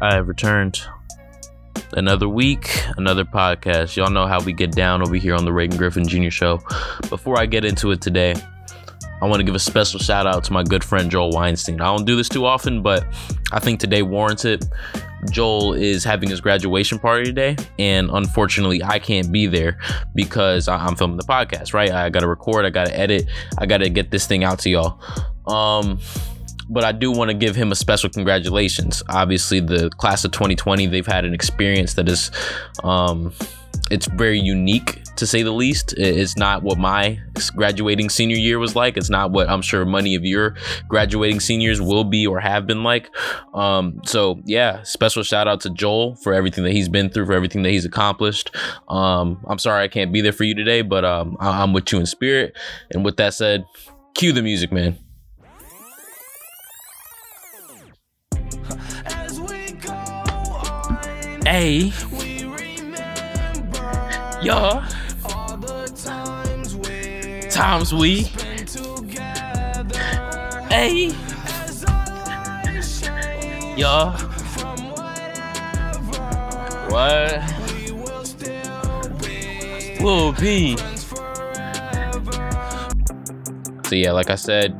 I have returned. Another week, another podcast. Y'all know how we get down over here on the Reagan Griffin Jr. Show. Before I get into it today, I want to give a special shout out to my good friend Joel Weinstein. I don't do this too often, but I think today warrants it. Joel is having his graduation party today, and unfortunately, I can't be there because I'm filming the podcast, right? I got to record, I got to edit, I got to get this thing out to y'all. Um, but I do want to give him a special congratulations. Obviously, the class of 2020, they've had an experience that is, um, it's very unique to say the least. It's not what my graduating senior year was like. It's not what I'm sure many of your graduating seniors will be or have been like. Um, so yeah, special shout out to Joel for everything that he's been through, for everything that he's accomplished. Um, I'm sorry I can't be there for you today, but um, I- I'm with you in spirit. And with that said, cue the music, man. Hey, yeah. Times we, hey, yeah. What? Lil P. So yeah, like I said,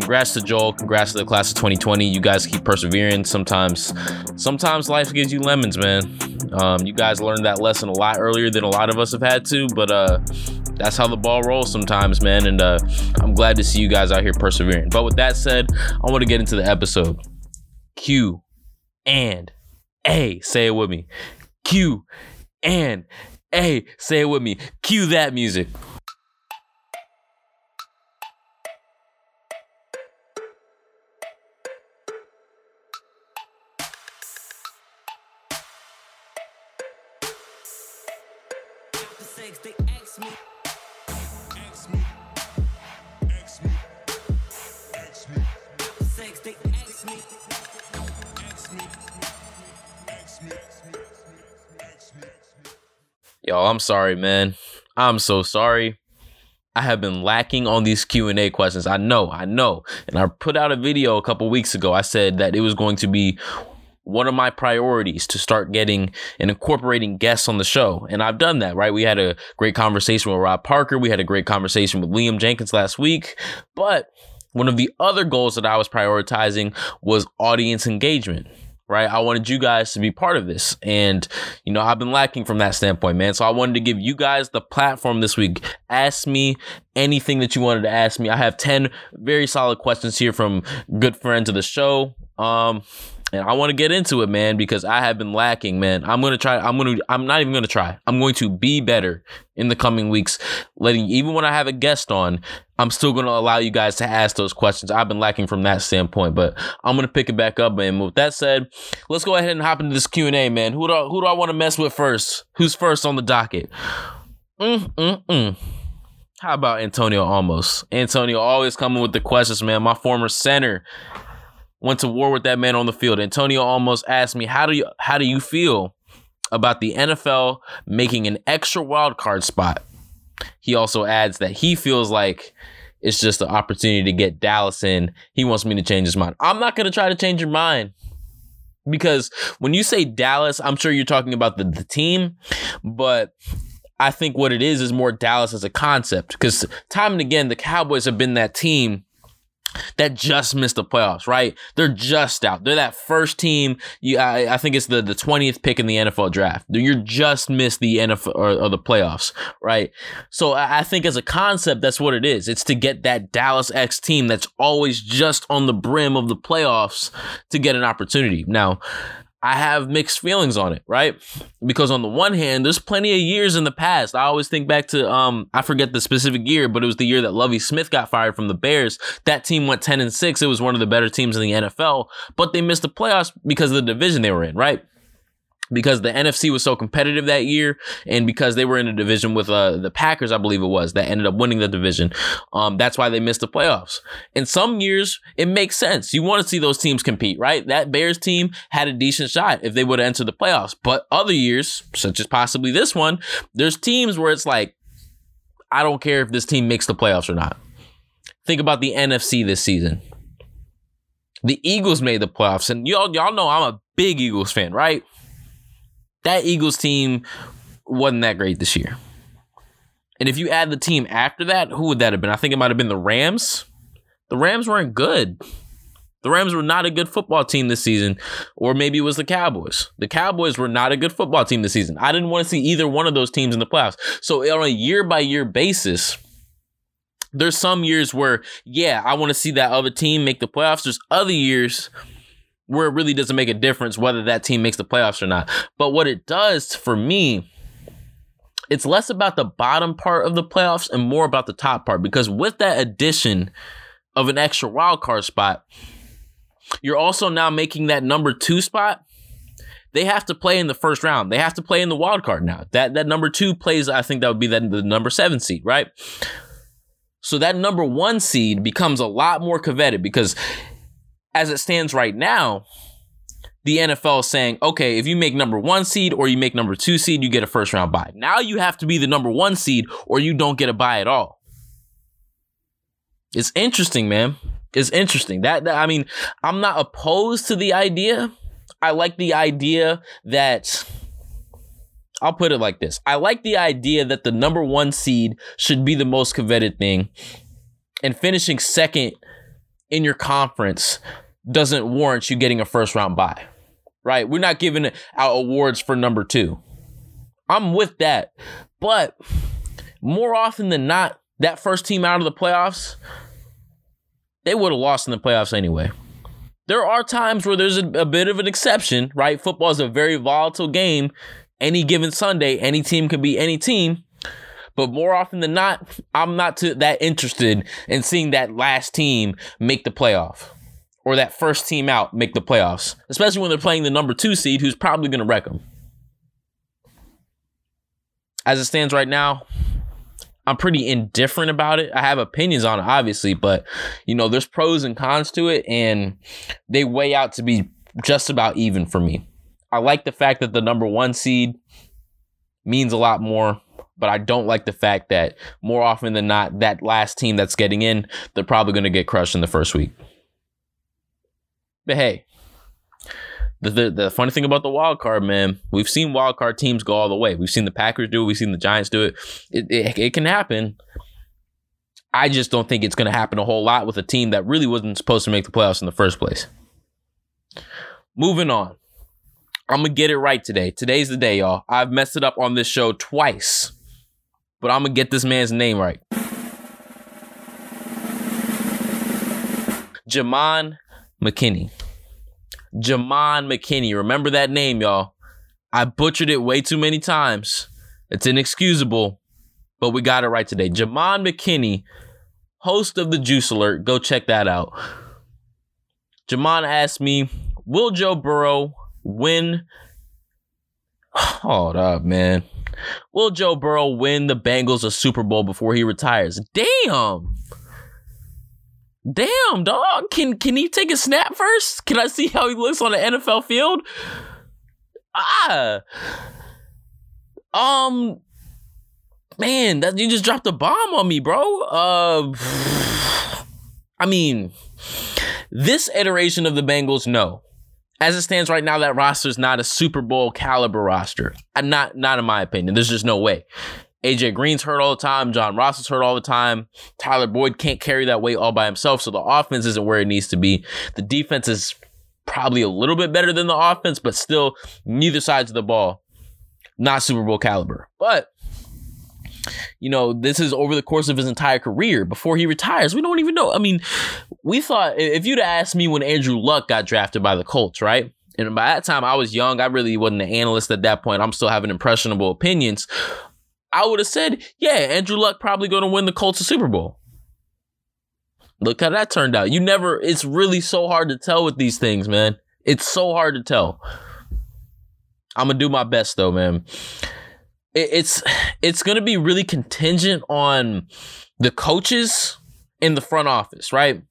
congrats to Joel, congrats to the class of 2020. You guys keep persevering. Sometimes, sometimes life gives you lemons, man. Um, you guys learned that lesson a lot earlier than a lot of us have had to, but uh, that's how the ball rolls sometimes, man. And uh, I'm glad to see you guys out here persevering. But with that said, I want to get into the episode. Q and A, say it with me. Q and A, say it with me. Cue that music. Sorry, man. I'm so sorry. I have been lacking on these Q&A questions. I know, I know. And I put out a video a couple weeks ago. I said that it was going to be one of my priorities to start getting and incorporating guests on the show. And I've done that, right? We had a great conversation with Rob Parker. We had a great conversation with Liam Jenkins last week. But one of the other goals that I was prioritizing was audience engagement right? I wanted you guys to be part of this. And, you know, I've been lacking from that standpoint, man. So I wanted to give you guys the platform this week. Ask me anything that you wanted to ask me. I have 10 very solid questions here from good friends of the show. Um, and I want to get into it, man, because I have been lacking, man. I'm gonna try. I'm gonna. I'm not even gonna try. I'm going to be better in the coming weeks. Letting even when I have a guest on, I'm still gonna allow you guys to ask those questions. I've been lacking from that standpoint, but I'm gonna pick it back up. And with that said, let's go ahead and hop into this Q and A, man. Who do I, who do I want to mess with first? Who's first on the docket? Mm mm mm. How about Antonio Almost? Antonio always coming with the questions, man. My former center went to war with that man on the field. Antonio almost asked me, "How do you how do you feel about the NFL making an extra wild card spot?" He also adds that he feels like it's just an opportunity to get Dallas in. He wants me to change his mind. I'm not going to try to change your mind. Because when you say Dallas, I'm sure you're talking about the, the team, but I think what it is is more Dallas as a concept. Because time and again, the Cowboys have been that team that just missed the playoffs, right? They're just out. They're that first team. You, I, I think it's the the twentieth pick in the NFL draft. You're just missed the NFL or, or the playoffs, right? So I, I think as a concept, that's what it is. It's to get that Dallas X team that's always just on the brim of the playoffs to get an opportunity. Now, I have mixed feelings on it, right? Because on the one hand, there's plenty of years in the past. I always think back to um I forget the specific year, but it was the year that Lovie Smith got fired from the Bears. That team went 10 and 6. It was one of the better teams in the NFL, but they missed the playoffs because of the division they were in, right? Because the NFC was so competitive that year, and because they were in a division with uh, the Packers, I believe it was, that ended up winning the division. Um, that's why they missed the playoffs. In some years, it makes sense. You want to see those teams compete, right? That Bears team had a decent shot if they would have entered the playoffs. But other years, such as possibly this one, there's teams where it's like, I don't care if this team makes the playoffs or not. Think about the NFC this season. The Eagles made the playoffs, and y'all y'all know I'm a big Eagles fan, right? That Eagles team wasn't that great this year. And if you add the team after that, who would that have been? I think it might have been the Rams. The Rams weren't good. The Rams were not a good football team this season, or maybe it was the Cowboys. The Cowboys were not a good football team this season. I didn't want to see either one of those teams in the playoffs. So on a year by year basis, there's some years where, yeah, I want to see that other team make the playoffs. There's other years where it really doesn't make a difference whether that team makes the playoffs or not. But what it does for me, it's less about the bottom part of the playoffs and more about the top part because with that addition of an extra wild card spot, you're also now making that number two spot. They have to play in the first round. They have to play in the wild card now. That that number two plays. I think that would be the number seven seed, right? So that number one seed becomes a lot more coveted because, as it stands right now, the NFL is saying, okay, if you make number one seed or you make number two seed, you get a first round bye. Now you have to be the number one seed or you don't get a bye at all. It's interesting, man It's interesting. That, that I mean, I'm not opposed to the idea. I like the idea that I'll put it like this. I like the idea that the number 1 seed should be the most coveted thing and finishing second in your conference doesn't warrant you getting a first round bye. Right? We're not giving out awards for number 2. I'm with that. But more often than not, that first team out of the playoffs they would have lost in the playoffs anyway. There are times where there's a, a bit of an exception, right? Football is a very volatile game. Any given Sunday, any team can be any team. But more often than not, I'm not that interested in seeing that last team make the playoff or that first team out make the playoffs, especially when they're playing the number two seed who's probably going to wreck them. As it stands right now, I'm pretty indifferent about it. I have opinions on it, obviously, but you know, there's pros and cons to it, and they weigh out to be just about even for me. I like the fact that the number one seed means a lot more, but I don't like the fact that more often than not, that last team that's getting in, they're probably going to get crushed in the first week. But hey, the, the, the funny thing about the wild card, man, we've seen wild card teams go all the way. We've seen the Packers do it. We've seen the Giants do it. It, it, it can happen. I just don't think it's going to happen a whole lot with a team that really wasn't supposed to make the playoffs in the first place. Moving on. I'm going to get it right today. Today's the day, y'all. I've messed it up on this show twice, but I'm going to get this man's name right. Jamon McKinney. Jamon McKinney. Remember that name, y'all. I butchered it way too many times. It's inexcusable, but we got it right today. Jamon McKinney, host of the Juice Alert. Go check that out. Jamon asked me, Will Joe Burrow win? Hold up, man. Will Joe Burrow win the Bengals a Super Bowl before he retires? Damn. Damn, dog. Can can he take a snap first? Can I see how he looks on the NFL field? Ah. Um man, that you just dropped a bomb on me, bro. Uh I mean, this iteration of the Bengals, no. As it stands right now, that roster is not a Super Bowl caliber roster. Not not in my opinion. There's just no way. AJ Green's hurt all the time. John Ross is hurt all the time. Tyler Boyd can't carry that weight all by himself. So the offense isn't where it needs to be. The defense is probably a little bit better than the offense, but still neither sides of the ball, not Super Bowl caliber. But you know, this is over the course of his entire career before he retires. We don't even know. I mean, we thought if you'd asked me when Andrew Luck got drafted by the Colts, right? And by that time, I was young. I really wasn't an analyst at that point. I'm still having impressionable opinions. I would have said, yeah, Andrew Luck probably going to win the Colts a Super Bowl. Look how that turned out. You never, it's really so hard to tell with these things, man. It's so hard to tell. I'm going to do my best though, man. it's it's going to be really contingent on the coaches in the front office, right?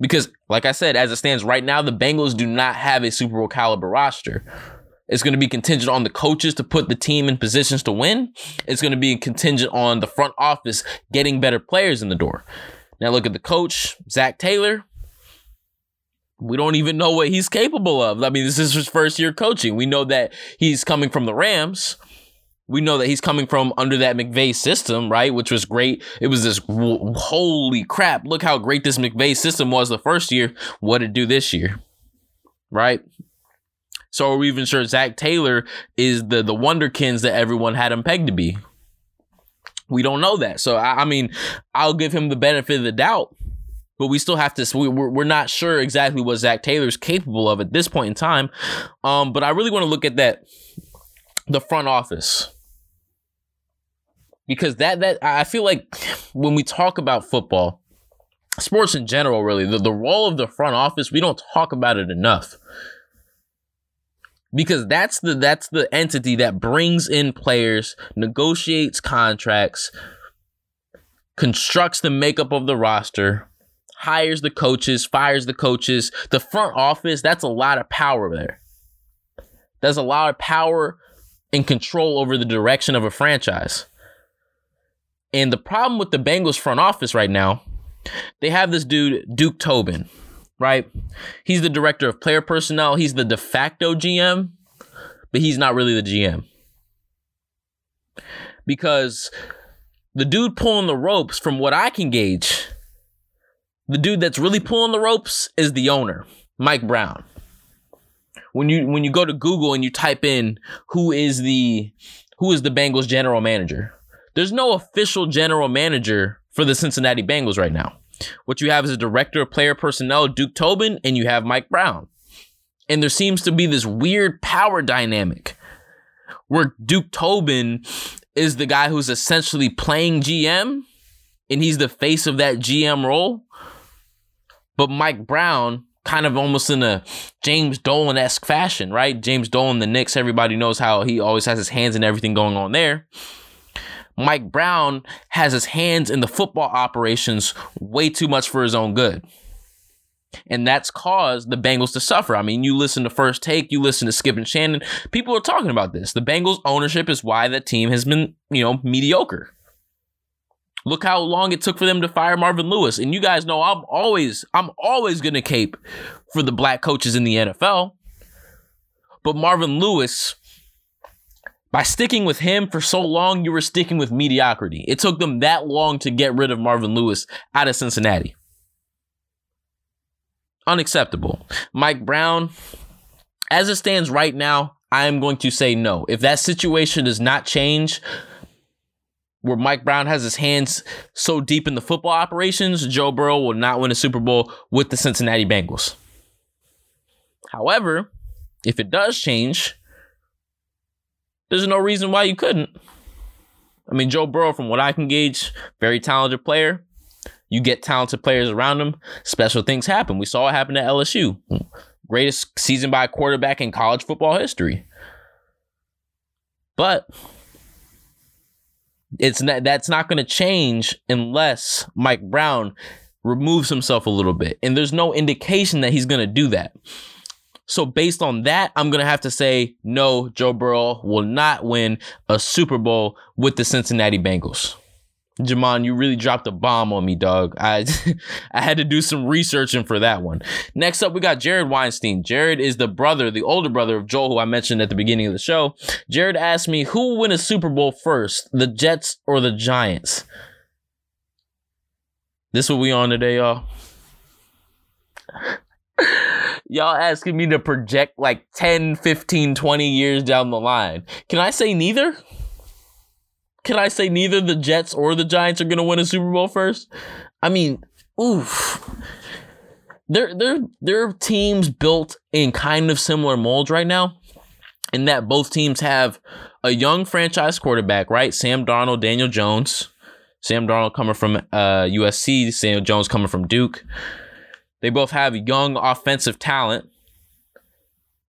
Because like I said, as it stands right now, the Bengals do not have a Super Bowl caliber roster. It's going to be contingent on the coaches to put the team in positions to win. It's going to be contingent on the front office getting better players in the door. Now look at the coach, Zac Taylor. we don't even know what he's capable of. I mean, this is his first year coaching. We know that he's coming from the Rams. We know that he's coming from under that McVay system, right? Which was great. It was this holy crap. Look how great this McVay system was the first year. What it do this year? Right? So are we even sure Zac Taylor is the the wonderkins that everyone had him pegged to be? We don't know that. So I, I mean, I'll give him the benefit of the doubt but we still have to. We, we're, not sure exactly what Zac Taylor's capable of at this point in time. Um, but I really want to look at that, the front office, because that that I feel like when we talk about football, sports in general, really the, the role of the front office, we don't talk about it enough. Because that's the that's the entity that brings in players, negotiates contracts, constructs the makeup of the roster, hires the coaches, fires the coaches. The front office, that's a lot of power there. There's a lot of power and control over the direction of a franchise. And the problem with the Bengals front office right now, they have this dude, Duke Tobin, right? He's the director of player personnel. He's the de facto GM, but he's not really the GM. Because the dude pulling the ropes, from what I can gauge, the dude that's really pulling the ropes is the owner, Mike Brown. When you when you go to Google and you type in who is the who is the Bengals general manager, there's no official general manager for the Cincinnati Bengals right now. What you have is a director of player personnel, Duke Tobin, and you have Mike Brown. And there seems to be this weird power dynamic where Duke Tobin is the guy who's essentially playing GM and he's the face of that GM role. But Mike Brown, kind of almost in a James Dolan esque fashion, right? James Dolan, the Knicks, everybody knows how he always has his hands in everything going on there. Mike Brown has his hands in the football operations way too much for his own good. And that's caused the Bengals to suffer. I mean, you listen to First Take, you listen to Skip and Shannon, people are talking about this. The Bengals ownership is why that team has been, you know, mediocre. Look how long it took for them to fire Marvin Lewis. And you guys know I'm always I'm always going to cape for the black coaches in the NFL. But Marvin Lewis by sticking with him for so long, you were sticking with mediocrity. It took them that long to get rid of Marvin Lewis out of Cincinnati. Unacceptable. Mike Brown, as it stands right now, I am going to say no. If that situation does not change, where Mike Brown has his hands so deep in the football operations, Joe Burrow will not win a Super Bowl with the Cincinnati Bengals. However, if it does change, there's no reason why you couldn't. I mean, Joe Burrow, from what I can gauge, very talented player. You get talented players around him, special things happen. We saw it happen at LSU. Greatest season by a quarterback in college football history. But it's not that's not going to change unless Mike Brown removes himself a little bit. And there's no indication that he's going to do that. So based on that, I'm going to have to say no, Joe Burrow will not win a Super Bowl with the Cincinnati Bengals. Jamon, you really dropped a bomb on me, dog. I I had to do some researching for that one. Next up, we got Jared Weinstein. Jared is the brother, the older brother of Joel, who I mentioned at the beginning of the show. Jared asked me, who will win a Super Bowl first, the Jets or the Giants? This is what we on today, y'all. Y'all asking me to project like 10, 15, 20 years down the line. Can I say neither? Can I say neither the Jets or the Giants are going to win a Super Bowl first? I mean, oof. They're they're they're teams built in kind of similar molds right now, in that both teams have a young franchise quarterback, right? Sam Darnold, Daniel Jones. Sam Darnold coming from uh, USC, Sam Jones coming from Duke. They both have young offensive talent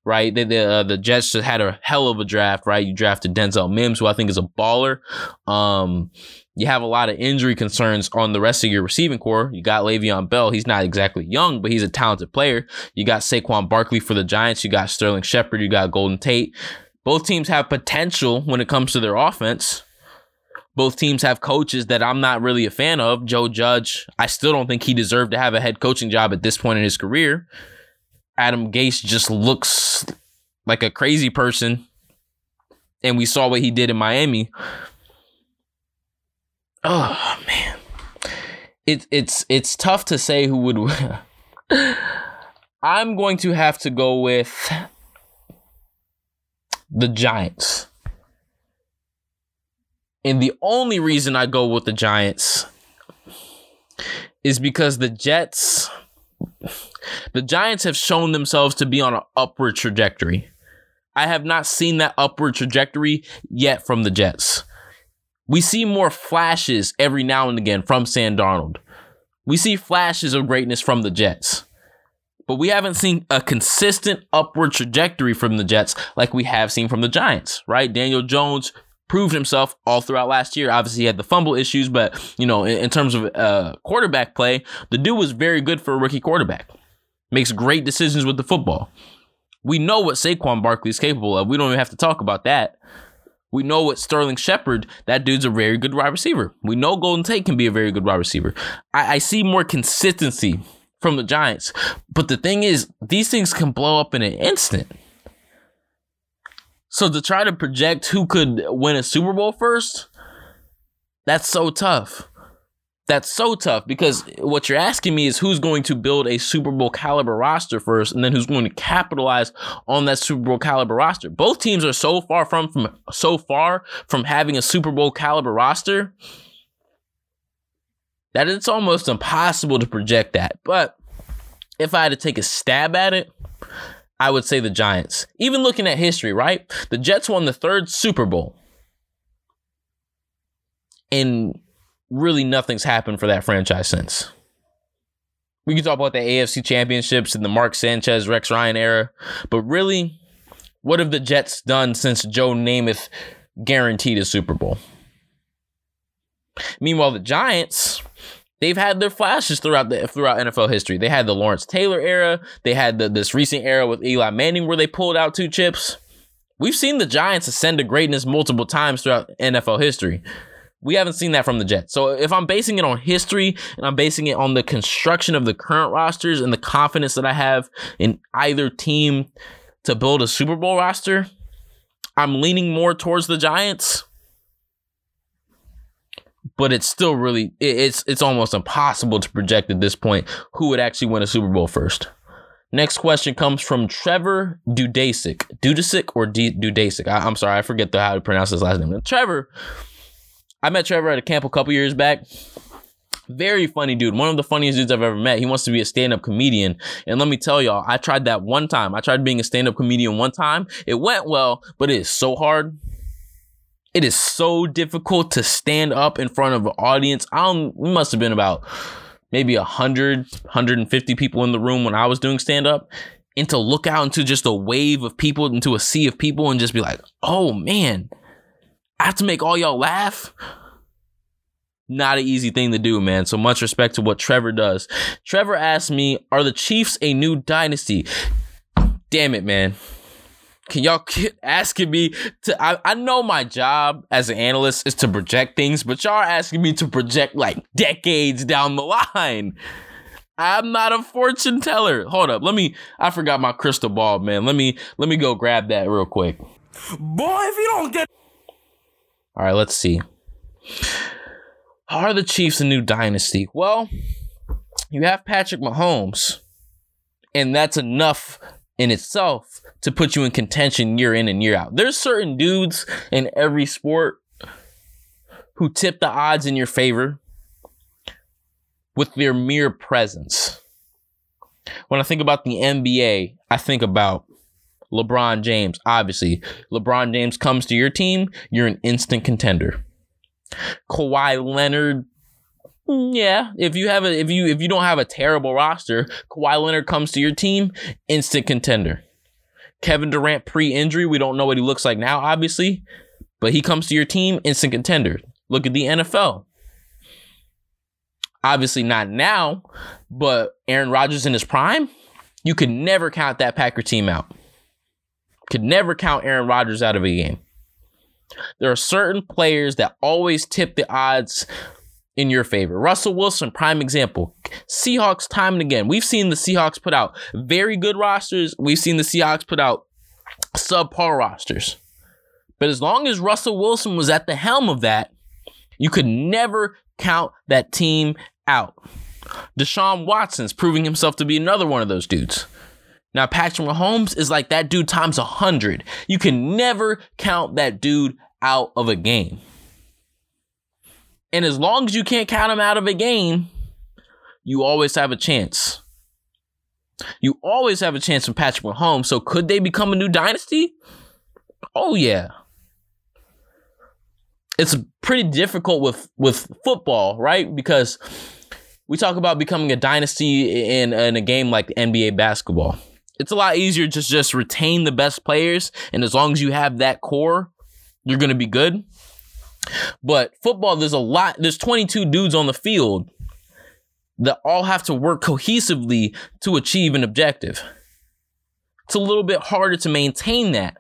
right? They, the uh, the Jets just had a hell of a draft, right? You drafted Denzel Mims, who I think is a baller. Um, you have a lot of injury concerns on the rest of your receiving corps. You got Le'Veon Bell. He's not exactly young, but he's a talented player. You got Saquon Barkley for the Giants. You got Sterling Shepard. You got Golden Tate. Both teams have potential when it comes to their offense. Both teams have coaches that I'm not really a fan of. Joe Judge, I still don't think he deserved to have a head coaching job at this point in his career. Adam Gase just looks like a crazy person. And we saw what he did in Miami. Oh man. It, it's it's tough to say who would I'm going to have to go with the Giants. And the only reason I go with the Giants is because the Jets the Giants have shown themselves to be on an upward trajectory. I have not seen that upward trajectory yet from the Jets. We see more flashes every now and again from Sam Darnold. We see flashes of greatness from the Jets. But we haven't seen a consistent upward trajectory from the Jets like we have seen from the Giants, right? Daniel Jones proved himself all throughout last year. Obviously, he had the fumble issues, but you know, in, in terms of uh, quarterback play, the dude was very good for a rookie quarterback. Makes great decisions with the football. We know what Saquon Barkley is capable of. We don't even have to talk about that. We know what Sterling Shepard, that dude's a very good wide receiver. We know Golden Tate can be a very good wide receiver. I, I see more consistency from the Giants. But the thing is, these things can blow up in an instant. So to try to project who could win a Super Bowl first, that's so tough. That's so tough because what you're asking me is who's going to build a Super Bowl caliber roster first, and then who's going to capitalize on that Super Bowl caliber roster. Both teams are so far from, from so far from having a Super Bowl caliber roster that it's almost impossible to project that. But if I had to take a stab at it, I would say the Giants. Even looking at history, right? The Jets won the third Super Bowl. And really nothing's happened for that franchise since. We can talk about the AFC championships in the Mark Sanchez, Rex Ryan era, but really, what have the Jets done since Joe Namath guaranteed a Super Bowl? Meanwhile, the Giants, they've had their flashes throughout the throughout NFL history. They had the Lawrence Taylor era. They had the, this recent era with Eli Manning where they pulled out two chips. We've seen the Giants ascend to greatness multiple times throughout NFL history. We haven't seen that from the Jets. So if I'm basing it on history and I'm basing it on the construction of the current rosters and the confidence that I have in either team to build a Super Bowl roster, I'm leaning more towards the Giants but it's still really it's it's almost impossible to project at this point who would actually win a Super Bowl first. Next question comes from Trevor Dudasic. Dudasic or D- Dudasic? I, am sorry, I forget the, how to pronounce his last name. Trevor, I met Trevor at a camp a couple years back. Very funny dude. One of the funniest dudes I've ever met. He wants to be a stand-up comedian. And let me tell y'all, I tried that one time. I tried being a stand-up comedian one time. It went well, but it is so hard it is so difficult to stand up in front of an audience. I don't, we must have been about maybe 100, 150 people in the room when I was doing stand up. And to look out into just a wave of people, into a sea of people, and just be like, oh man, I have to make all y'all laugh. Not an easy thing to do, man. So much respect to what Trevor does. Trevor asked me, Are the Chiefs a new dynasty? Damn it, man. Can y'all keep asking me to? I, I know my job as an analyst is to project things, but y'all are asking me to project like decades down the line. I'm not a fortune teller. Hold up, let me. I forgot my crystal ball, man. Let me let me go grab that real quick. Boy, if you don't get. All right, let's see. Are the Chiefs a new dynasty? Well, you have Patrick Mahomes, and that's enough in itself to put you in contention year in and year out. There's certain dudes in every sport who tip the odds in your favor with their mere presence. When I think about the NBA, I think about LeBron James. Obviously, LeBron James comes to your team, you're an instant contender. Kawhi Leonard Mm, yeah, if you have a if you if you don't have a terrible roster, Kawhi Leonard comes to your team, instant contender. Kevin Durant pre-injury, we don't know what he looks like now, obviously, but he comes to your team, instant contender. Look at the NFL. Obviously not now, but Aaron Rodgers in his prime, you could never count that Packer team out. Could never count Aaron Rodgers out of a game. There are certain players that always tip the odds in your favor. Russell Wilson, prime example. Seahawks, time and again. We've seen the Seahawks put out very good rosters. We've seen the Seahawks put out subpar rosters. But as long as Russell Wilson was at the helm of that, you could never count that team out. Deshaun Watson's proving himself to be another one of those dudes. Now, Patrick Mahomes is like that dude times a hundred. You can never count that dude out of a game. And as long as you can't count him out of a game, you always have a chance. You always have a chance with Patrick Mahomes. So could they become a new dynasty? Oh yeah. It's pretty difficult with with football, right? Because we talk about becoming a dynasty in, in a game like NBA basketball. It's a lot easier to just, just retain the best players, and as long as you have that core, you're gonna be good. But football, there's a lot, there's 22 dudes on the field that all have to work cohesively to achieve an objective. It's a little bit harder to maintain that.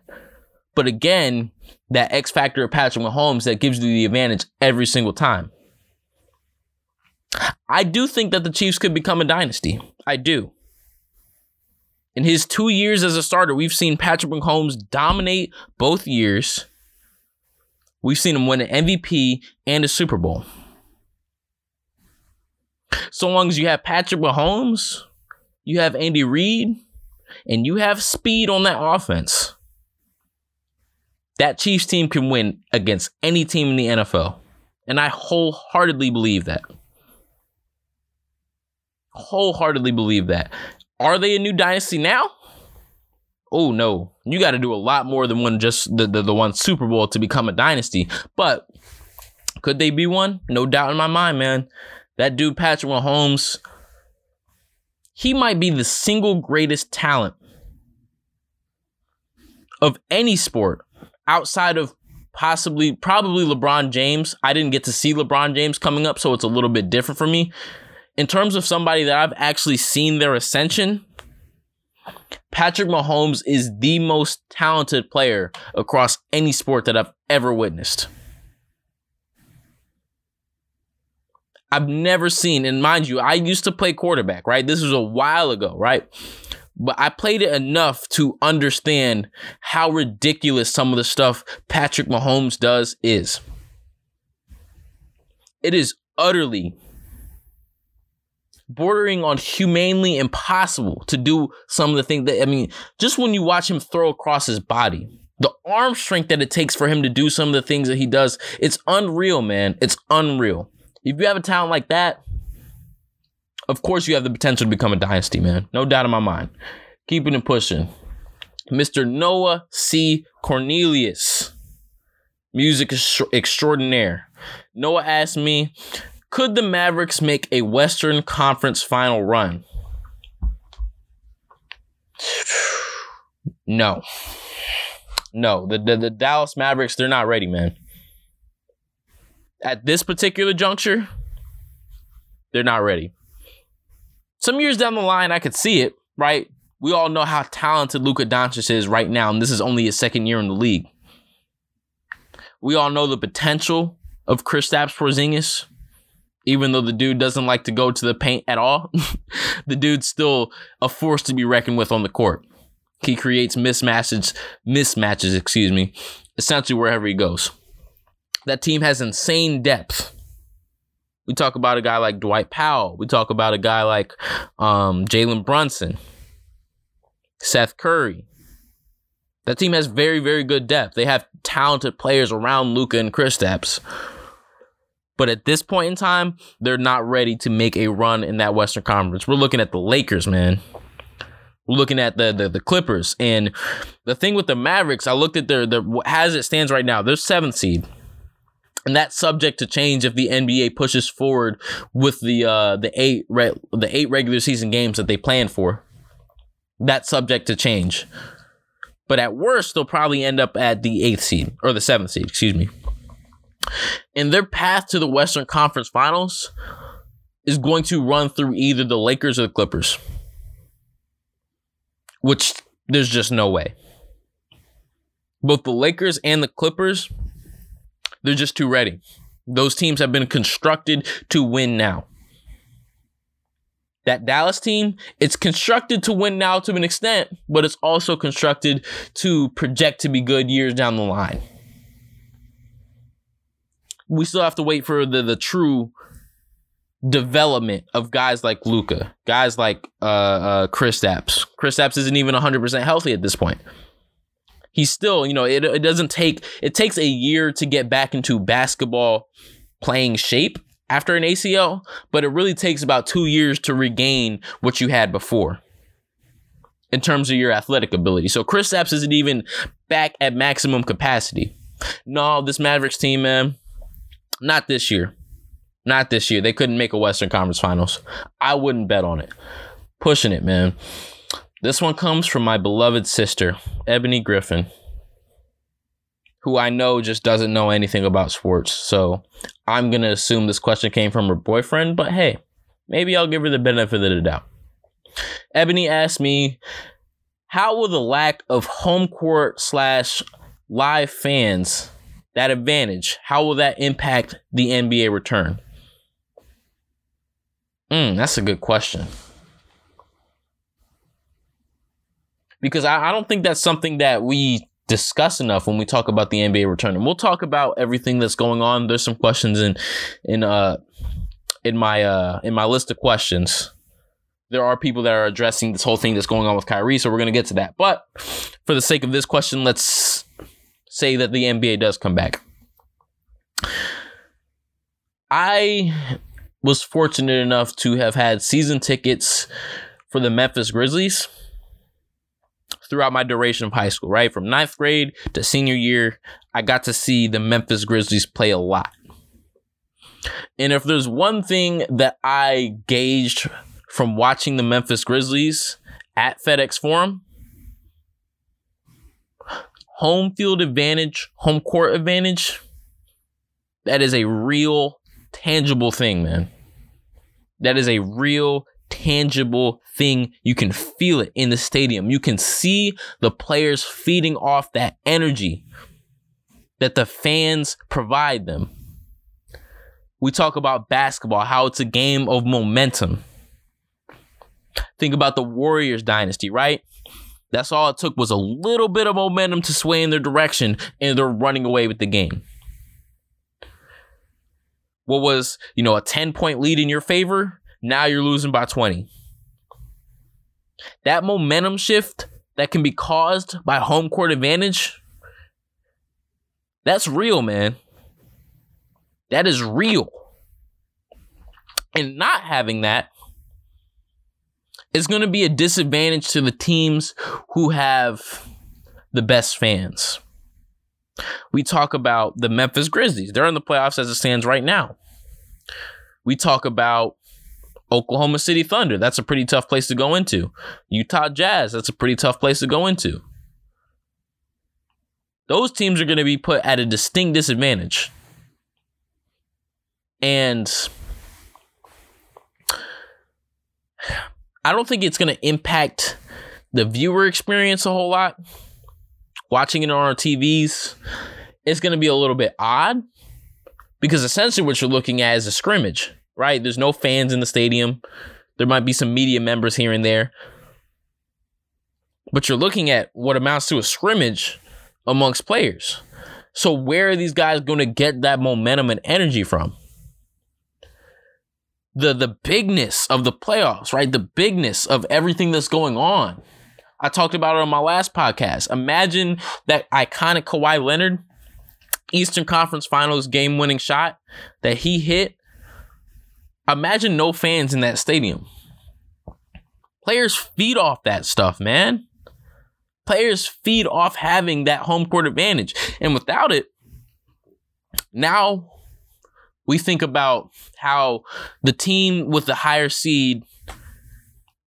But again, that X factor of Patrick Mahomes that gives you the advantage every single time. I do think that the Chiefs could become a dynasty. I do. In his two years as a starter, we've seen Patrick Mahomes dominate both years. We've seen him win an MVP and a Super Bowl. So long as you have Patrick Mahomes, you have Andy Reid, and you have speed on that offense, that Chiefs team can win against any team in the NFL. And I wholeheartedly believe that. Wholeheartedly believe that. Are they a new dynasty now? Oh no, you got to do a lot more than one just the, the the one Super Bowl to become a dynasty. But could they be one? No doubt in my mind, man. That dude Patrick Mahomes, he might be the single greatest talent of any sport outside of possibly probably LeBron James. I didn't get to see LeBron James coming up, so it's a little bit different for me. In terms of somebody that I've actually seen their ascension, Patrick Mahomes is the most talented player across any sport that I've ever witnessed. I've never seen, and mind you, I used to play quarterback, right? This was a while ago, right? But I played it enough to understand how ridiculous some of the stuff Patrick Mahomes does is. It is utterly bordering on humanely impossible to do some of the things that I mean, just when you watch him throw across his body, the arm strength that it takes for him to do some of the things that he does, it's unreal, man. It's unreal. If you have a talent like that, of course you have the potential to become a dynasty, man. No doubt in my mind. Keeping it pushing. Mr. Noah C. Cornelius, music extraordinaire. Noah asked me, could the Mavericks make a Western Conference final run? No. No, the, the, the Dallas Mavericks, they're not ready, man. At this particular juncture, they're not ready. Some years down the line, I could see it, right? We all know how talented Luka Doncic is right now, and this is only his second year in the league. We all know the potential of Kristaps Porzingis even though the dude doesn't like to go to the paint at all, the dude's still a force to be reckoned with on the court. He creates mismatches, mismatches, excuse me, essentially wherever he goes. That team has insane depth. We talk about a guy like Dwight Powell. We talk about a guy like um, Jalen Brunson, Seth Curry. That team has very, very good depth. They have talented players around Luka and Kristaps. But at this point in time, they're not ready to make a run in that Western Conference. We're looking at the Lakers, man. We're looking at the, the the, Clippers. And the thing with the Mavericks, I looked at their, their as it stands right now, they're seventh seed. And that's subject to change if the NBA pushes forward with the uh, the eight re- the eight regular season games that they plan for. That's subject to change. But at worst, they'll probably end up at the eighth seed or the seventh seed, excuse me. And their path to the Western Conference Finals is going to run through either the Lakers or the Clippers. Which there's just no way. Both the Lakers and the Clippers, they're just too ready. Those teams have been constructed to win now. That Dallas team, it's constructed to win now to an extent, but it's also constructed to project to be good years down the line. We still have to wait for the, the true development of guys like Luka, guys like uh, uh, Kristaps. Chris Apps isn't even 100% healthy at this point. He's still, you know, it, it doesn't take, it takes a year to get back into basketball playing shape after an ACL, but it really takes about two years to regain what you had before in terms of your athletic ability. So Kristaps isn't even back at maximum capacity. No, this Mavericks team, man, not this year. Not this year. They couldn't make a Western Conference Finals. I wouldn't bet on it. Pushing it, man. This one comes from my beloved sister, Ebony Griffin, who I know just doesn't know anything about sports. So I'm going to assume this question came from her boyfriend, but hey, maybe I'll give her the benefit of the doubt. Ebony asked me, How will the lack of home court slash live fans, that advantage, how will that impact the NBA return? Mm, that's a good question. Because I, I don't think that's something that we discuss enough when we talk about the NBA return. And we'll talk about everything that's going on. There's some questions in in uh in my uh in my list of questions. There are people that are addressing this whole thing that's going on with Kyrie, so we're gonna get to that. But for the sake of this question, let's say that the NBA does come back. I was fortunate enough to have had season tickets for the Memphis Grizzlies throughout my duration of high school, right? From ninth grade to senior year, I got to see the Memphis Grizzlies play a lot. And if there's one thing that I gauged from watching the Memphis Grizzlies at FedEx Forum, home field advantage, home court advantage, that is a real tangible thing, man. That is a real tangible thing. You can feel it in the stadium. You can see the players feeding off that energy that the fans provide them. We talk about basketball, how it's a game of momentum. Think about the Warriors dynasty, right? That's all it took was a little bit of momentum to sway in their direction, and they're running away with the game what was, you know, a 10 point lead in your favor, now you're losing by 20. That momentum shift that can be caused by home court advantage, that's real, man. That is real. And not having that is going to be a disadvantage to the teams who have the best fans. We talk about the Memphis Grizzlies. They're in the playoffs as it stands right now. We talk about Oklahoma City Thunder. That's a pretty tough place to go into. Utah Jazz. That's a pretty tough place to go into. Those teams are going to be put at a distinct disadvantage. And I don't think it's going to impact the viewer experience a whole lot watching it on our TVs, it's going to be a little bit odd because essentially what you're looking at is a scrimmage, right? There's no fans in the stadium. There might be some media members here and there. But you're looking at what amounts to a scrimmage amongst players. So where are these guys going to get that momentum and energy from? The the bigness of the playoffs, right? The bigness of everything that's going on. I talked about it on my last podcast. Imagine that iconic Kawhi Leonard Eastern Conference Finals game winning shot that he hit. Imagine no fans in that stadium. Players feed off that stuff, man. Players feed off having that home court advantage. And without it, now we think about how the team with the higher seed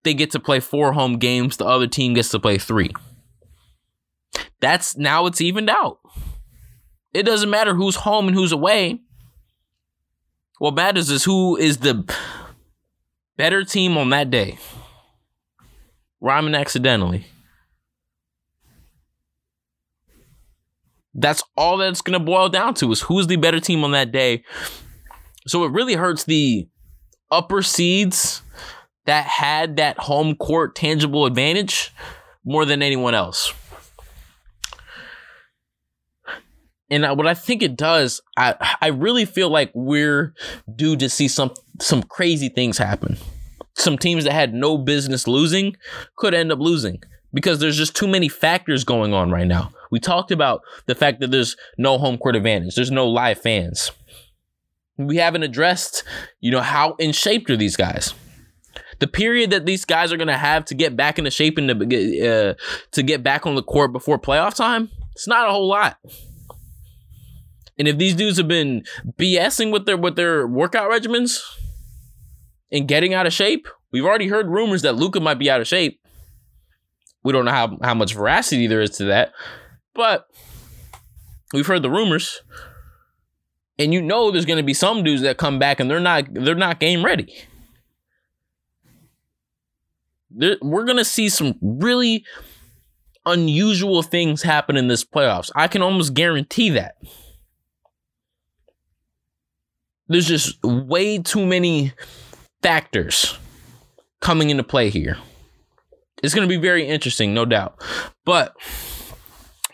they get to play four home games, the other team gets to play three. That's now it's evened out. It doesn't matter who's home and who's away. What matters is who is the better team on that day. Rhyming accidentally. That's all that's going to boil down to is who's the better team on that day. So it really hurts the upper seeds that had that home court tangible advantage more than anyone else. And what I think it does, I I really feel like we're due to see some some crazy things happen. Some teams that had no business losing could end up losing because there's just too many factors going on right now. We talked about the fact that there's no home court advantage. There's no live fans. We haven't addressed, you know, how in shape are these guys? The period that these guys are going to have to get back into shape and to, uh, to get back on the court before playoff time, it's not a whole lot. And if these dudes have been BSing with their with their workout regimens and getting out of shape, we've already heard rumors that Luka might be out of shape. We don't know how, how much veracity there is to that, but we've heard the rumors. And you know there's gonna be some dudes that come back and they're not they're not game ready. We're gonna see some really unusual things happen in this playoffs. I can almost guarantee that there's just way too many factors coming into play here. It's going to be very interesting, no doubt. But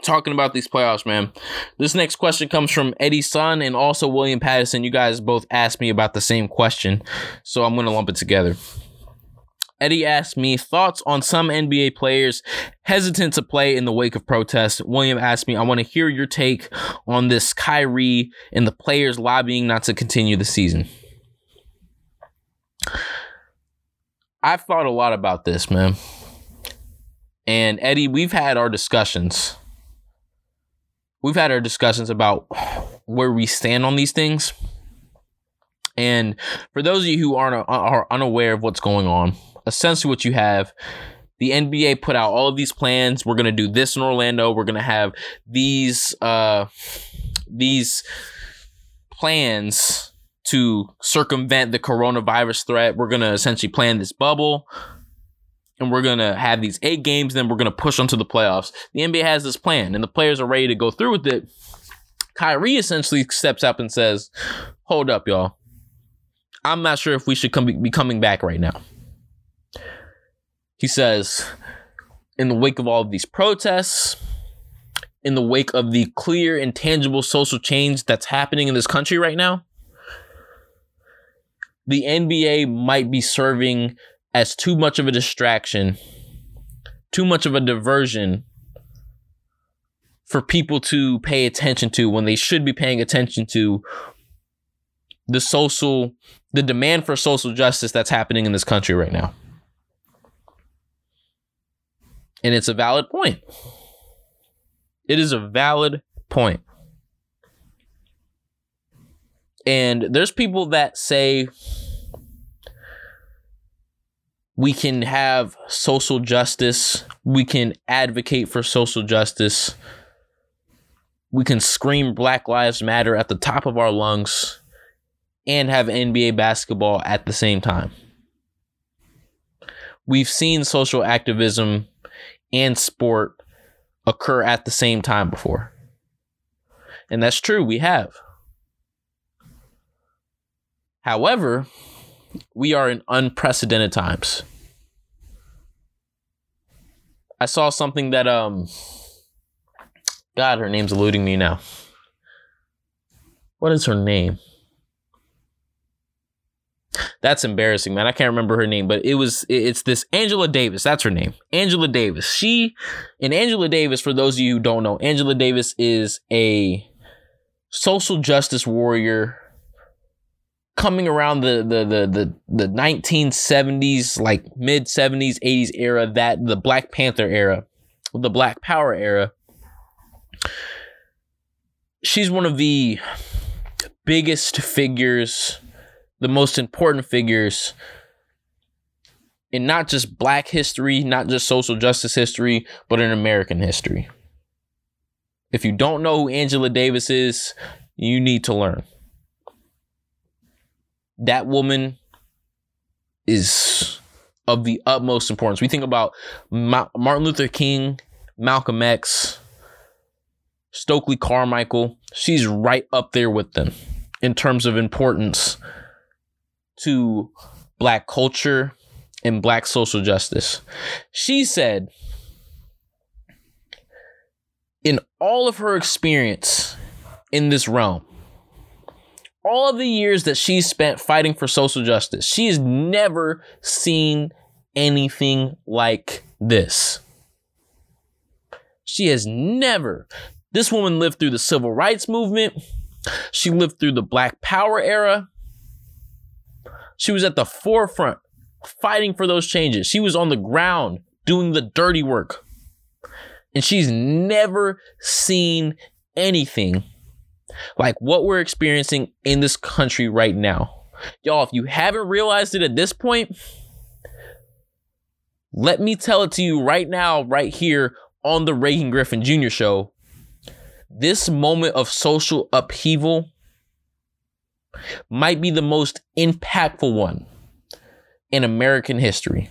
talking about these playoffs, man, this next question comes from Eddie Sun and also William Patterson. You guys both asked me about the same question, so I'm going to lump it together. Eddie asked me thoughts on some NBA players hesitant to play in the wake of protests. William asked me, I want to hear your take on this Kyrie and the players lobbying not to continue the season. I've thought a lot about this, man. And Eddie, we've had our discussions. We've had our discussions about where we stand on these things. And for those of you who aren't are unaware of what's going on, essentially what you have the NBA put out all of these plans. We're gonna do this in Orlando. We're gonna have these uh these plans to circumvent the coronavirus threat. We're gonna essentially plan this bubble. And we're gonna have these eight games, then we're gonna push onto the playoffs. The NBA has this plan, and the players are ready to go through with it. Kyrie essentially steps up and says, Hold up, y'all. I'm not sure if we should come be coming back right now. He says, in the wake of all of these protests, in the wake of the clear and tangible social change that's happening in this country right now, the NBA might be serving as too much of a distraction, too much of a diversion for people to pay attention to when they should be paying attention to the social, the demand for social justice that's happening in this country right now. And it's a valid point. It is a valid point. And there's people that say we can have social justice, we can advocate for social justice, we can scream Black Lives Matter at the top of our lungs and have NBA basketball at the same time. We've seen social activism and sport occur at the same time before. And that's true, we have. However, we are in unprecedented times. I saw something that um God, her name's eluding me now. What is her name? That's embarrassing, man. I can't remember her name, but it was it's this Angela Davis. That's her name. Angela Davis. She and Angela Davis, for those of you who don't know, Angela Davis is a social justice warrior coming around the the the the, the 1970s, like mid 70s, 80s era, that the Black Panther era, the Black Power era. She's one of the biggest figures the most important figures in not just black history, not just social justice history, but in American history. If you don't know who Angela Davis is, you need to learn. That woman is of the utmost importance. We think about Martin Luther King, Malcolm X, Stokely Carmichael, she's right up there with them in terms of importance to black culture and black social justice. She said, in all of her experience in this realm, all the years that she's spent fighting for social justice, she has never seen anything like this. She has never. This woman lived through the civil rights movement. She lived through the Black Power era. She was at the forefront fighting for those changes. She was on the ground doing the dirty work. And she's never seen anything like what we're experiencing in this country right now. Y'all, if you haven't realized it at this point, let me tell it to you right now, right here on the Reagan Griffin Jr. show. This moment of social upheaval might be the most impactful one in American history.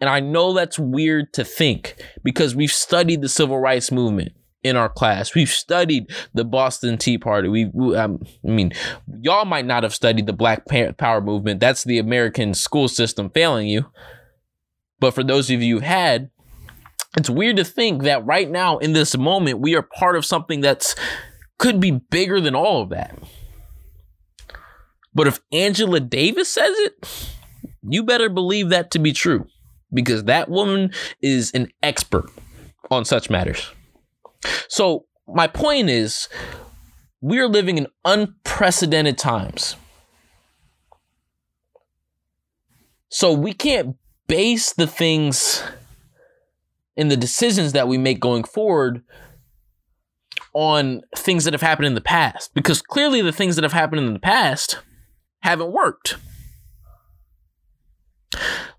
And I know that's weird to think because we've studied the civil rights movement in our class. We've studied the Boston Tea Party. We, um, I mean, y'all might not have studied the Black Power movement. That's the American school system failing you. But for those of you who had, it's weird to think that right now in this moment we are part of something that's could be bigger than all of that. But if Angela Davis says it, you better believe that to be true because that woman is an expert on such matters. So, my point is, we're living in unprecedented times. So, we can't base the things and the decisions that we make going forward on things that have happened in the past because clearly the things that have happened in the past haven't worked.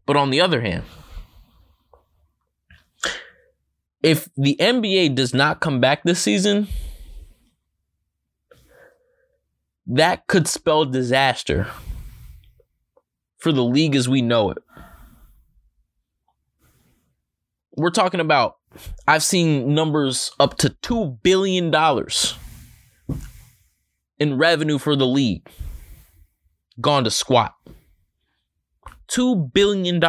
But on the other hand, if the NBA does not come back this season, that could spell disaster for the league as we know it. We're talking about, I've seen numbers up to $2 billion in revenue for the league gone to squat. $2 billion.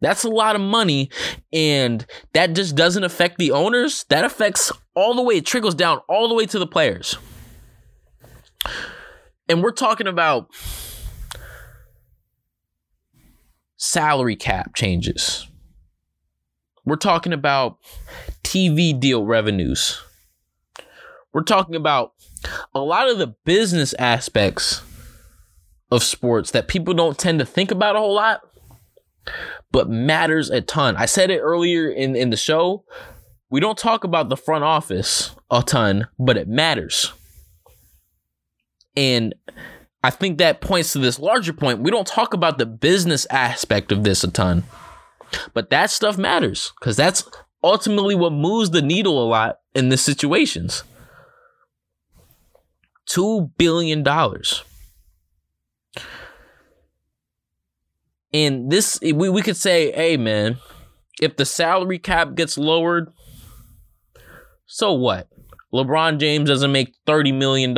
That's a lot of money. And that just doesn't affect the owners. That affects all the way, it trickles down all the way to the players. And we're talking about salary cap changes. We're talking about TV deal revenues. We're talking about a lot of the business aspects of sports that people don't tend to think about a whole lot, but matters a ton. I said it earlier in, in the show. We don't talk about the front office a ton, but it matters. And I think that points to this larger point. We don't talk about the business aspect of this a ton, but that stuff matters because that's ultimately what moves the needle a lot in these situations. $2 billion. And this, we, we could say, hey, man, if the salary cap gets lowered, so what? LeBron James doesn't make $30 million.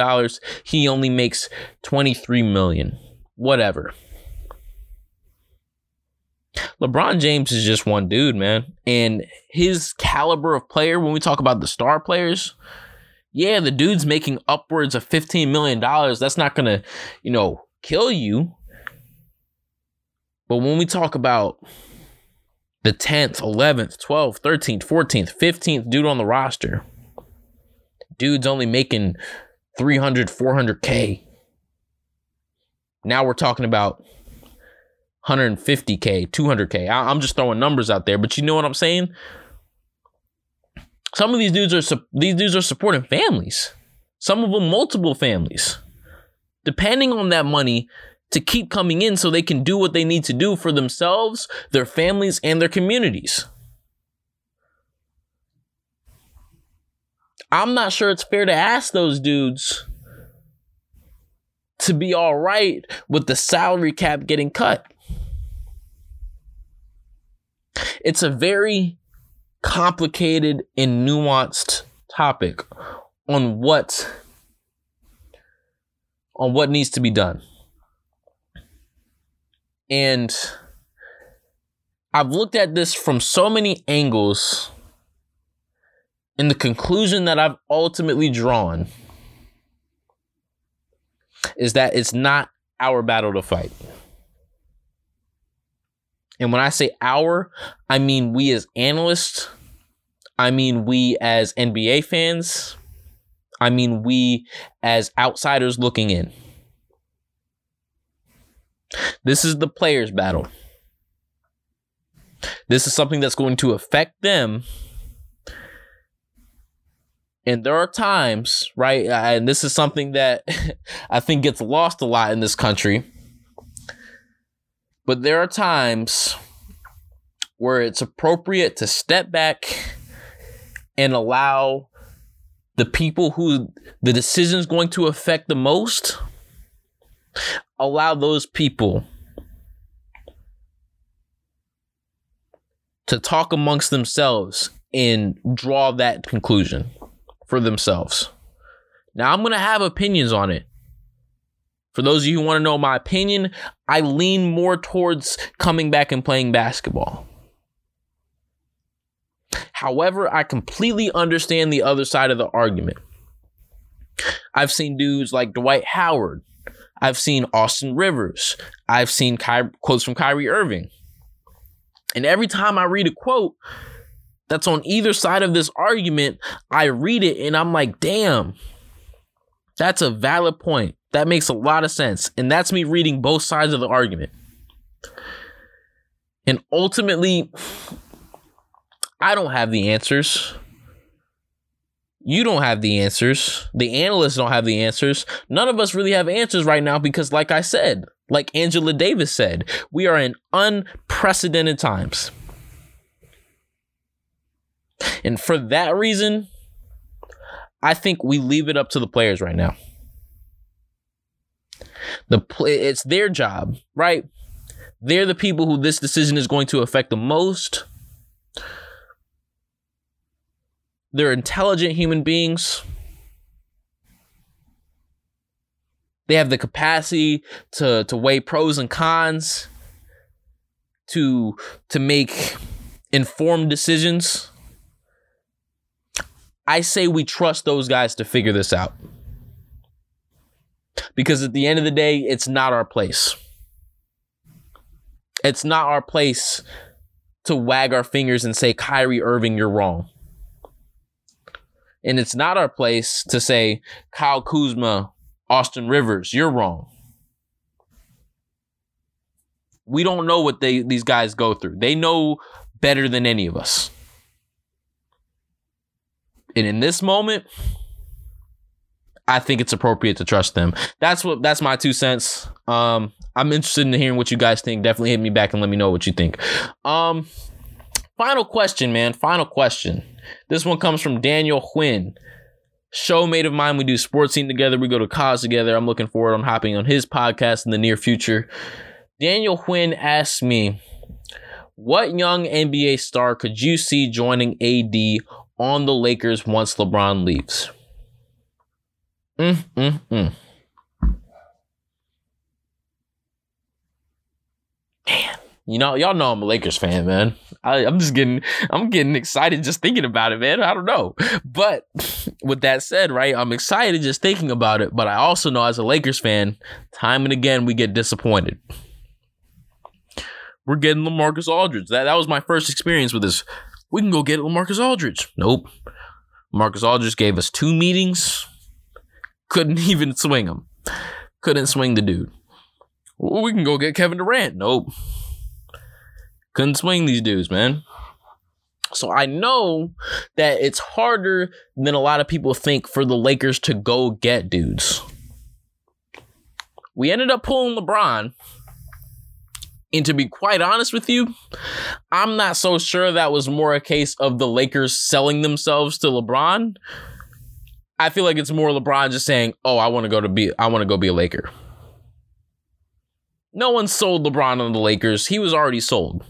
He only makes 23 million. Whatever. LeBron James is just one dude, man. And his caliber of player, when we talk about the star players, yeah, the dude's making upwards of $15 million. That's not going to, you know, kill you. But when we talk about the 10th, 11th, 12th, 13th, 14th, 15th dude on the roster, dude's only making 300, 400K. Now we're talking about 150K, 200K. I'm just throwing numbers out there, but you know what I'm saying? Some of these dudes are these dudes are supporting families. Some of them multiple families. Depending on that money, to keep coming in so they can do what they need to do for themselves, their families, and their communities. I'm not sure it's fair to ask those dudes to be all right with the salary cap getting cut. It's a very complicated and nuanced topic on what on what needs to be done. And I've looked at this from so many angles, and the conclusion that I've ultimately drawn is that it's not our battle to fight. And when I say our, I mean we as analysts, I mean we as NBA fans, I mean we as outsiders looking in. This is the players' battle. This is something that's going to affect them. And there are times, right? And this is something that I think gets lost a lot in this country but there are times where it's appropriate to step back and allow the people who the decision is going to affect the most allow those people to talk amongst themselves and draw that conclusion for themselves. Now, I'm going to have opinions on it. For those of you who want to know my opinion, I lean more towards coming back and playing basketball. However, I completely understand the other side of the argument. I've seen dudes like Dwight Howard. I've seen Austin Rivers. I've seen Ky- quotes from Kyrie Irving. And every time I read a quote that's on either side of this argument, I read it and I'm like, damn, that's a valid point. That makes a lot of sense. And that's me reading both sides of the argument. And ultimately, I don't have the answers. You don't have the answers. The analysts don't have the answers. None of us really have answers right now because, like I said, like Angela Davis said, we are in unprecedented times. And for that reason, I think we leave it up to the players right now. The it's their job, right? They're the people who this decision is going to affect the most. They're intelligent human beings. They have the capacity to to weigh pros and cons, to to make informed decisions. I say we trust those guys to figure this out because at the end of the day, it's not our place. It's not our place to wag our fingers and say, Kyrie Irving, you're wrong. And it's not our place to say, Kyle Kuzma, Austin Rivers, you're wrong. We don't know what they these guys go through. They know better than any of us. And in this moment, I think it's appropriate to trust them. That's what that's my two cents. Um, I'm interested in hearing what you guys think. Definitely hit me back and let me know what you think. Um, final question, man. Final question. This one comes from Daniel Quinn. Show mate of mine. We do sports scene together. We go to college together. I'm looking forward on hopping on his podcast in the near future. Daniel Quinn asked me, "What young NBA star could you see joining AD on the Lakers once LeBron leaves?" Mm, mm, mm. Man, you know, y'all know I'm a Lakers fan, man. I, I'm just getting, I'm getting excited just thinking about it, man. I don't know, but with that said, right, I'm excited just thinking about it. But I also know, as a Lakers fan, time and again we get disappointed. We're getting LaMarcus Aldridge. That that was my first experience with this. We can go get LaMarcus Aldridge. Nope. Marcus Aldridge gave us two meetings couldn't even swing him. Couldn't swing the dude. We can go get Kevin Durant. Nope. Couldn't swing these dudes, man. So I know that it's harder than a lot of people think for the Lakers to go get dudes. We ended up pulling LeBron. And to be quite honest with you, I'm not so sure that was more a case of the Lakers selling themselves to LeBron I feel like it's more LeBron just saying, "Oh, I want to go to be I want to go be a Laker." No one sold LeBron on the Lakers. He was already sold.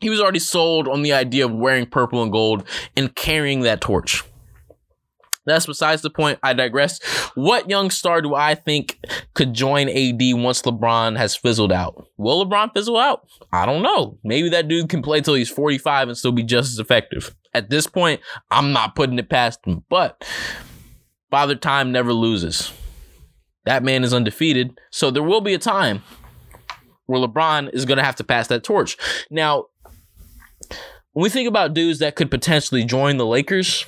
He was already sold on the idea of wearing purple and gold and carrying that torch. That's besides the point. I digress. What young star do I think could join AD once LeBron has fizzled out? Will LeBron fizzle out? I don't know. Maybe that dude can play till he's 45 and still be just as effective. At this point, I'm not putting it past him, but Father Time never loses. That man is undefeated. So there will be a time where LeBron is going to have to pass that torch. Now, when we think about dudes that could potentially join the Lakers,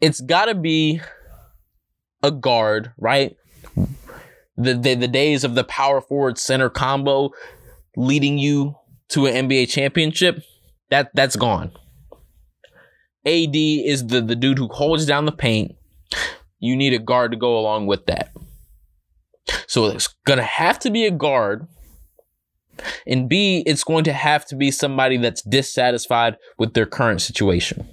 it's got to be a guard, right? The, the the days of the power forward center combo leading you to an NBA championship, that that's gone. AD is the the dude who holds down the paint. You need a guard to go along with that. So it's gonna have to be a guard. And B, it's going to have to be somebody that's dissatisfied with their current situation.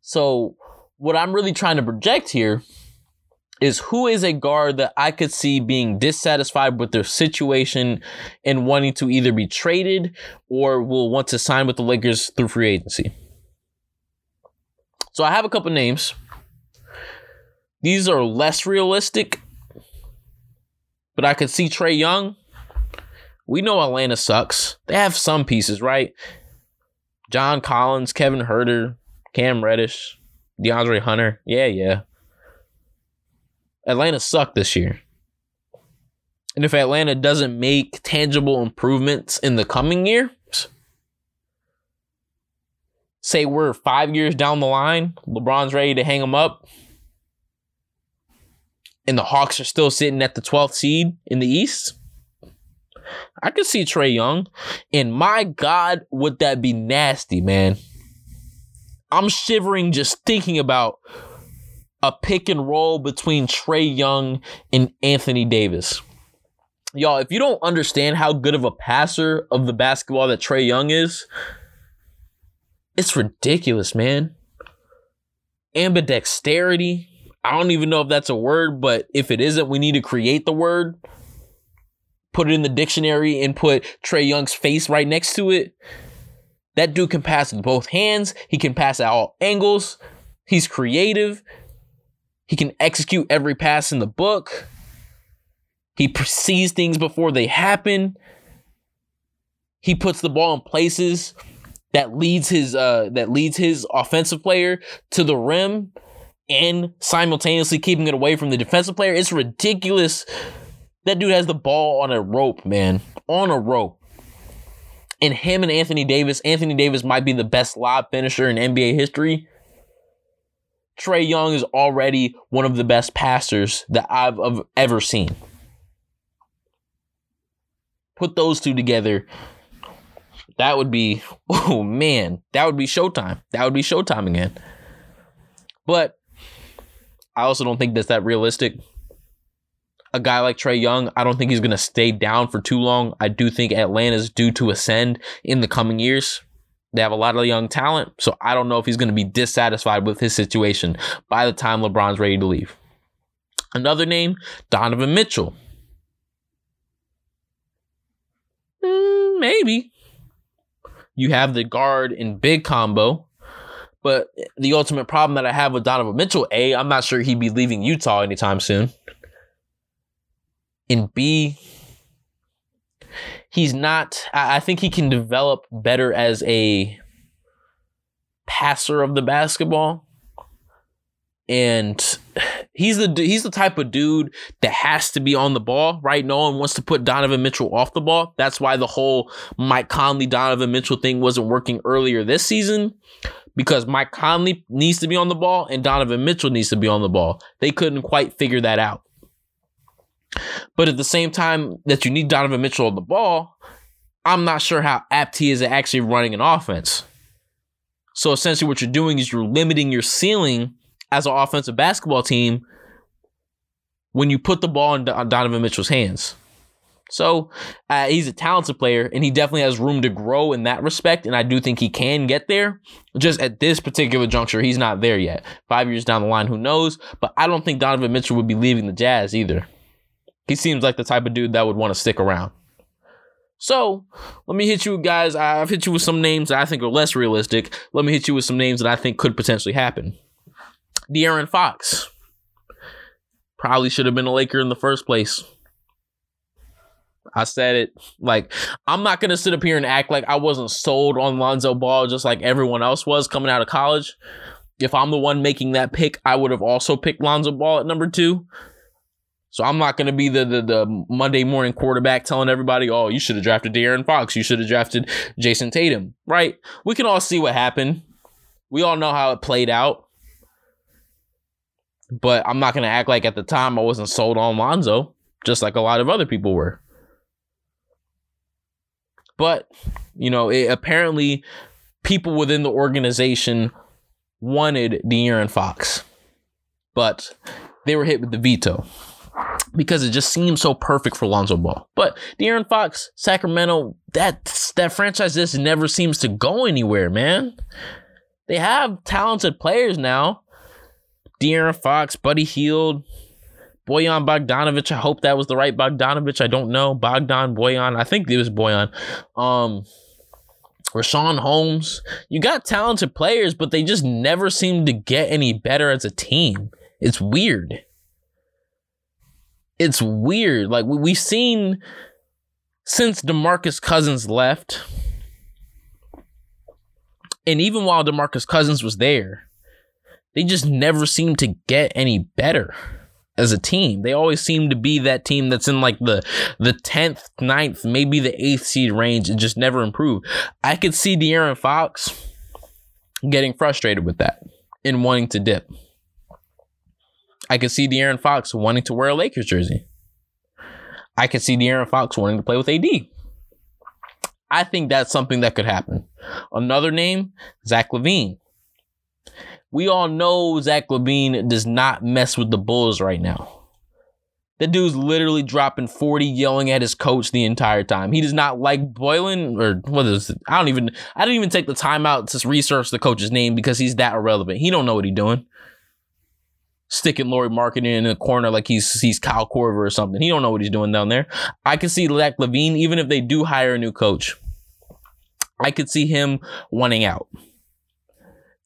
So, what I'm really trying to project here is who is a guard that I could see being dissatisfied with their situation and wanting to either be traded or will want to sign with the Lakers through free agency. So I have a couple names. These are less realistic, but I could see Trae Young. We know Atlanta sucks. They have some pieces, right? John Collins, Kevin Huerter, Cam Reddish, DeAndre Hunter. Yeah, yeah. Atlanta sucked this year. And if Atlanta doesn't make tangible improvements in the coming years, say we're five years down the line, LeBron's ready to hang them up, and the Hawks are still sitting at the 12th seed in the East, I could see Trae Young. And my God, would that be nasty, man? I'm shivering just thinking about a pick and roll between Trae Young and Anthony Davis. Y'all, if you don't understand how good of a passer of the basketball that Trae Young is, it's ridiculous, man. Ambidexterity. I don't even know if that's a word, but if it isn't, we need to create the word. Put it in the dictionary and put Trae Young's face right next to it. That dude can pass with both hands. He can pass at all angles. He's creative. He can execute every pass in the book. He sees things before they happen. He puts the ball in places that leads his uh that leads his offensive player to the rim and simultaneously keeping it away from the defensive player. It's ridiculous. That dude has the ball on a rope, man. On a rope and him and Anthony Davis, Anthony Davis might be the best lob finisher in NBA history. Trae Young is already one of the best passers that I've ever seen. Put those two together. That would be, oh man, that would be showtime. That would be showtime again. But I also don't think that's that realistic a guy like Trae Young, I don't think he's going to stay down for too long. I do think Atlanta's due to ascend in the coming years. They have a lot of young talent, so I don't know if he's going to be dissatisfied with his situation by the time LeBron's ready to leave. Another name, Donovan Mitchell. Mm, maybe. You have the guard in big combo. But the ultimate problem that I have with Donovan Mitchell, A, I'm not sure he'd be leaving Utah anytime soon. And B, he's not, I think he can develop better as a passer of the basketball. And he's the he's the type of dude that has to be on the ball, right? No one wants to put Donovan Mitchell off the ball. That's why the whole Mike Conley Donovan Mitchell thing wasn't working earlier this season because Mike Conley needs to be on the ball and Donovan Mitchell needs to be on the ball. They couldn't quite figure that out. But at the same time that you need Donovan Mitchell on the ball, I'm not sure how apt he is at actually running an offense. So essentially, what you're doing is you're limiting your ceiling as an offensive basketball team when you put the ball in Donovan Mitchell's hands. So uh, he's a talented player, and he definitely has room to grow in that respect. And I do think he can get there. Just at this particular juncture, he's not there yet. Five years down the line, who knows? But I don't think Donovan Mitchell would be leaving the Jazz either. He seems like the type of dude that would want to stick around. So let me hit you guys. I've hit you with some names that I think are less realistic. Let me hit you with some names that I think could potentially happen. De'Aaron Fox probably should have been a Laker in the first place. I said it. Like, I'm not gonna sit up here and act like I wasn't sold on Lonzo Ball just like everyone else was coming out of college. If I'm the one making that pick, I would have also picked Lonzo Ball at number two. So I'm not going to be the, the, the Monday morning quarterback telling everybody, "Oh, you should have drafted De'Aaron Fox. You should have drafted Jayson Tatum." Right? We can all see what happened. We all know how it played out. But I'm not going to act like at the time I wasn't sold on Lonzo, just like a lot of other people were. But you know, it, apparently, people within the organization wanted De'Aaron Fox, but they were hit with the veto because it just seems so perfect for Lonzo Ball. But De'Aaron Fox, Sacramento, that that franchise just never seems to go anywhere, man. They have talented players now. De'Aaron Fox, Buddy Hield, Bojan Bogdanovich. I hope that was the right Bogdanovich. I don't know. Bogdan Boyan. I think it was Boyan. Um Richaun Holmes. You got talented players, but they just never seem to get any better as a team. It's weird it's weird. Like we, we've seen since DeMarcus Cousins left, and even while DeMarcus Cousins was there, they just never seemed to get any better as a team. They always seem to be that team that's in like the the 10th, 9th, maybe the 8th seed range and just never improve. I could see De'Aaron Fox getting frustrated with that and wanting to dip. I could see De'Aaron Fox wanting to wear a Lakers jersey. I could see De'Aaron Fox wanting to play with AD. I think that's something that could happen. Another name, Zach LaVine. We all know Zach LaVine does not mess with the Bulls right now. That dude's literally dropping 40, yelling at his coach the entire time. He does not like Boylen or what is it? I don't even I didn't even take the time out to research the coach's name because he's that irrelevant. He don't know what he's doing sticking Lauri Markkanen in a corner like he's he's Kyle Korver or something. He don't know what he's doing down there. I can see Zach LaVine, even if they do hire a new coach, I could see him wanting out.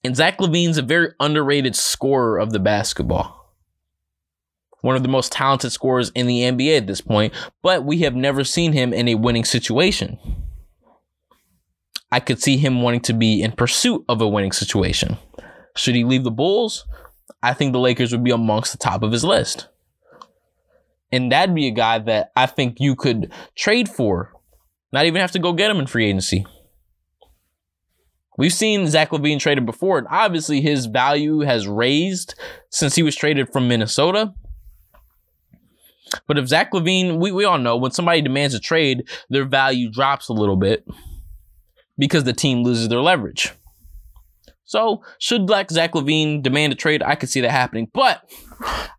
And Zach LaVine's a very underrated scorer of the basketball. One of the most talented scorers in the NBA at this point, but we have never seen him in a winning situation. I could see him wanting to be in pursuit of a winning situation. Should he leave the Bulls? I think the Lakers would be amongst the top of his list. And that'd be a guy that I think you could trade for, not even have to go get him in free agency. We've seen Zach LaVine traded before, and obviously his value has raised since he was traded from Minnesota. But if Zach LaVine, we, we all know when somebody demands a trade, their value drops a little bit because the team loses their leverage. So, should Black Zach LaVine demand a trade? I could see that happening. But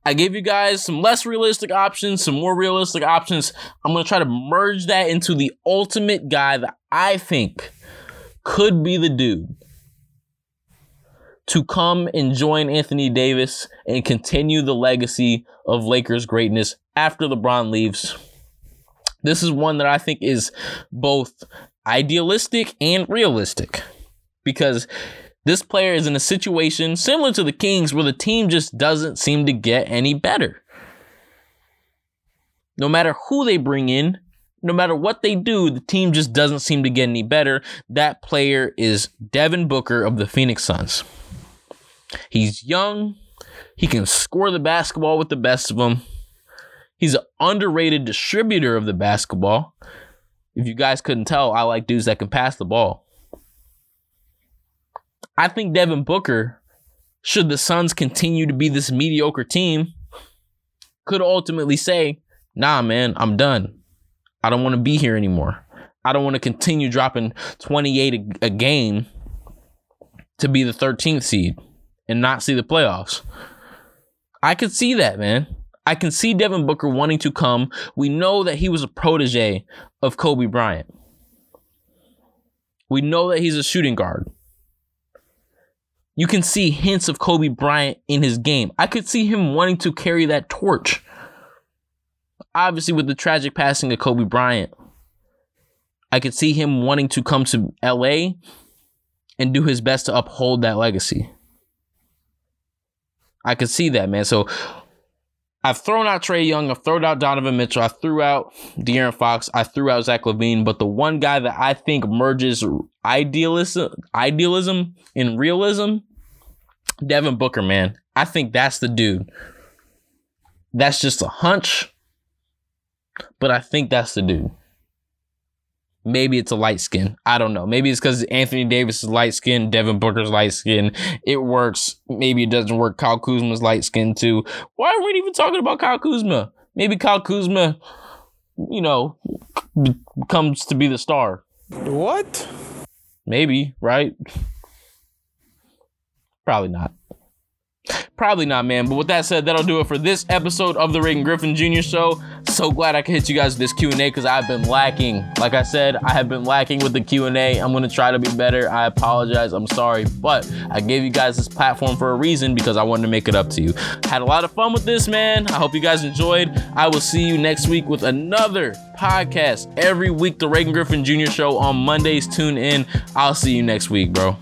I gave you guys some less realistic options, some more realistic options. I'm going to try to merge that into the ultimate guy that I think could be the dude to come and join Anthony Davis and continue the legacy of Lakers greatness after LeBron leaves. This is one that I think is both idealistic and realistic because this player is in a situation similar to the Kings where the team just doesn't seem to get any better. No matter who they bring in, no matter what they do, the team just doesn't seem to get any better. That player is Devin Booker of the Phoenix Suns. He's young. He can score the basketball with the best of them. He's an underrated distributor of the basketball. If you guys couldn't tell, I like dudes that can pass the ball. I think Devin Booker, should the Suns continue to be this mediocre team, could ultimately say, nah, man, I'm done. I don't want to be here anymore. I don't want to continue dropping 28 a, a game to be the 13th seed and not see the playoffs. I could see that, man. I can see Devin Booker wanting to come. We know that he was a protege of Kobe Bryant. We know that he's a shooting guard. You can see hints of Kobe Bryant in his game. I could see him wanting to carry that torch. Obviously, with the tragic passing of Kobe Bryant, I could see him wanting to come to LA and do his best to uphold that legacy. I could see that, man. So I've thrown out Trae Young, I've thrown out Donovan Mitchell, I threw out De'Aaron Fox, I threw out Zach LaVine. but the one guy that I think merges idealism, idealism and realism, Devin Booker, man. I think that's the dude. That's just a hunch, but I think that's the dude. Maybe it's a light skin. I don't know. Maybe it's because Anthony Davis is light skin, Devin Booker's light skin. It works. Maybe it doesn't work. Kyle Kuzma's light skin too. Why are we even talking about Kyle Kuzma? Maybe Kyle Kuzma, you know, comes to be the star. What? Maybe, right? Probably not. Probably not, man. But with that said, that'll do it for this episode of the Reagan Griffin Jr. Show. So glad I could hit you guys with this Q&A because I've been lacking. Like I said, I have been lacking with the Q&A. I'm going to try to be better. I apologize. I'm sorry. But I gave you guys this platform for a reason because I wanted to make it up to you. Had a lot of fun with this, man. I hope you guys enjoyed. I will see you next week with another podcast. Every week, the Reagan Griffin Jr. Show on Mondays. Tune in. I'll see you next week, bro.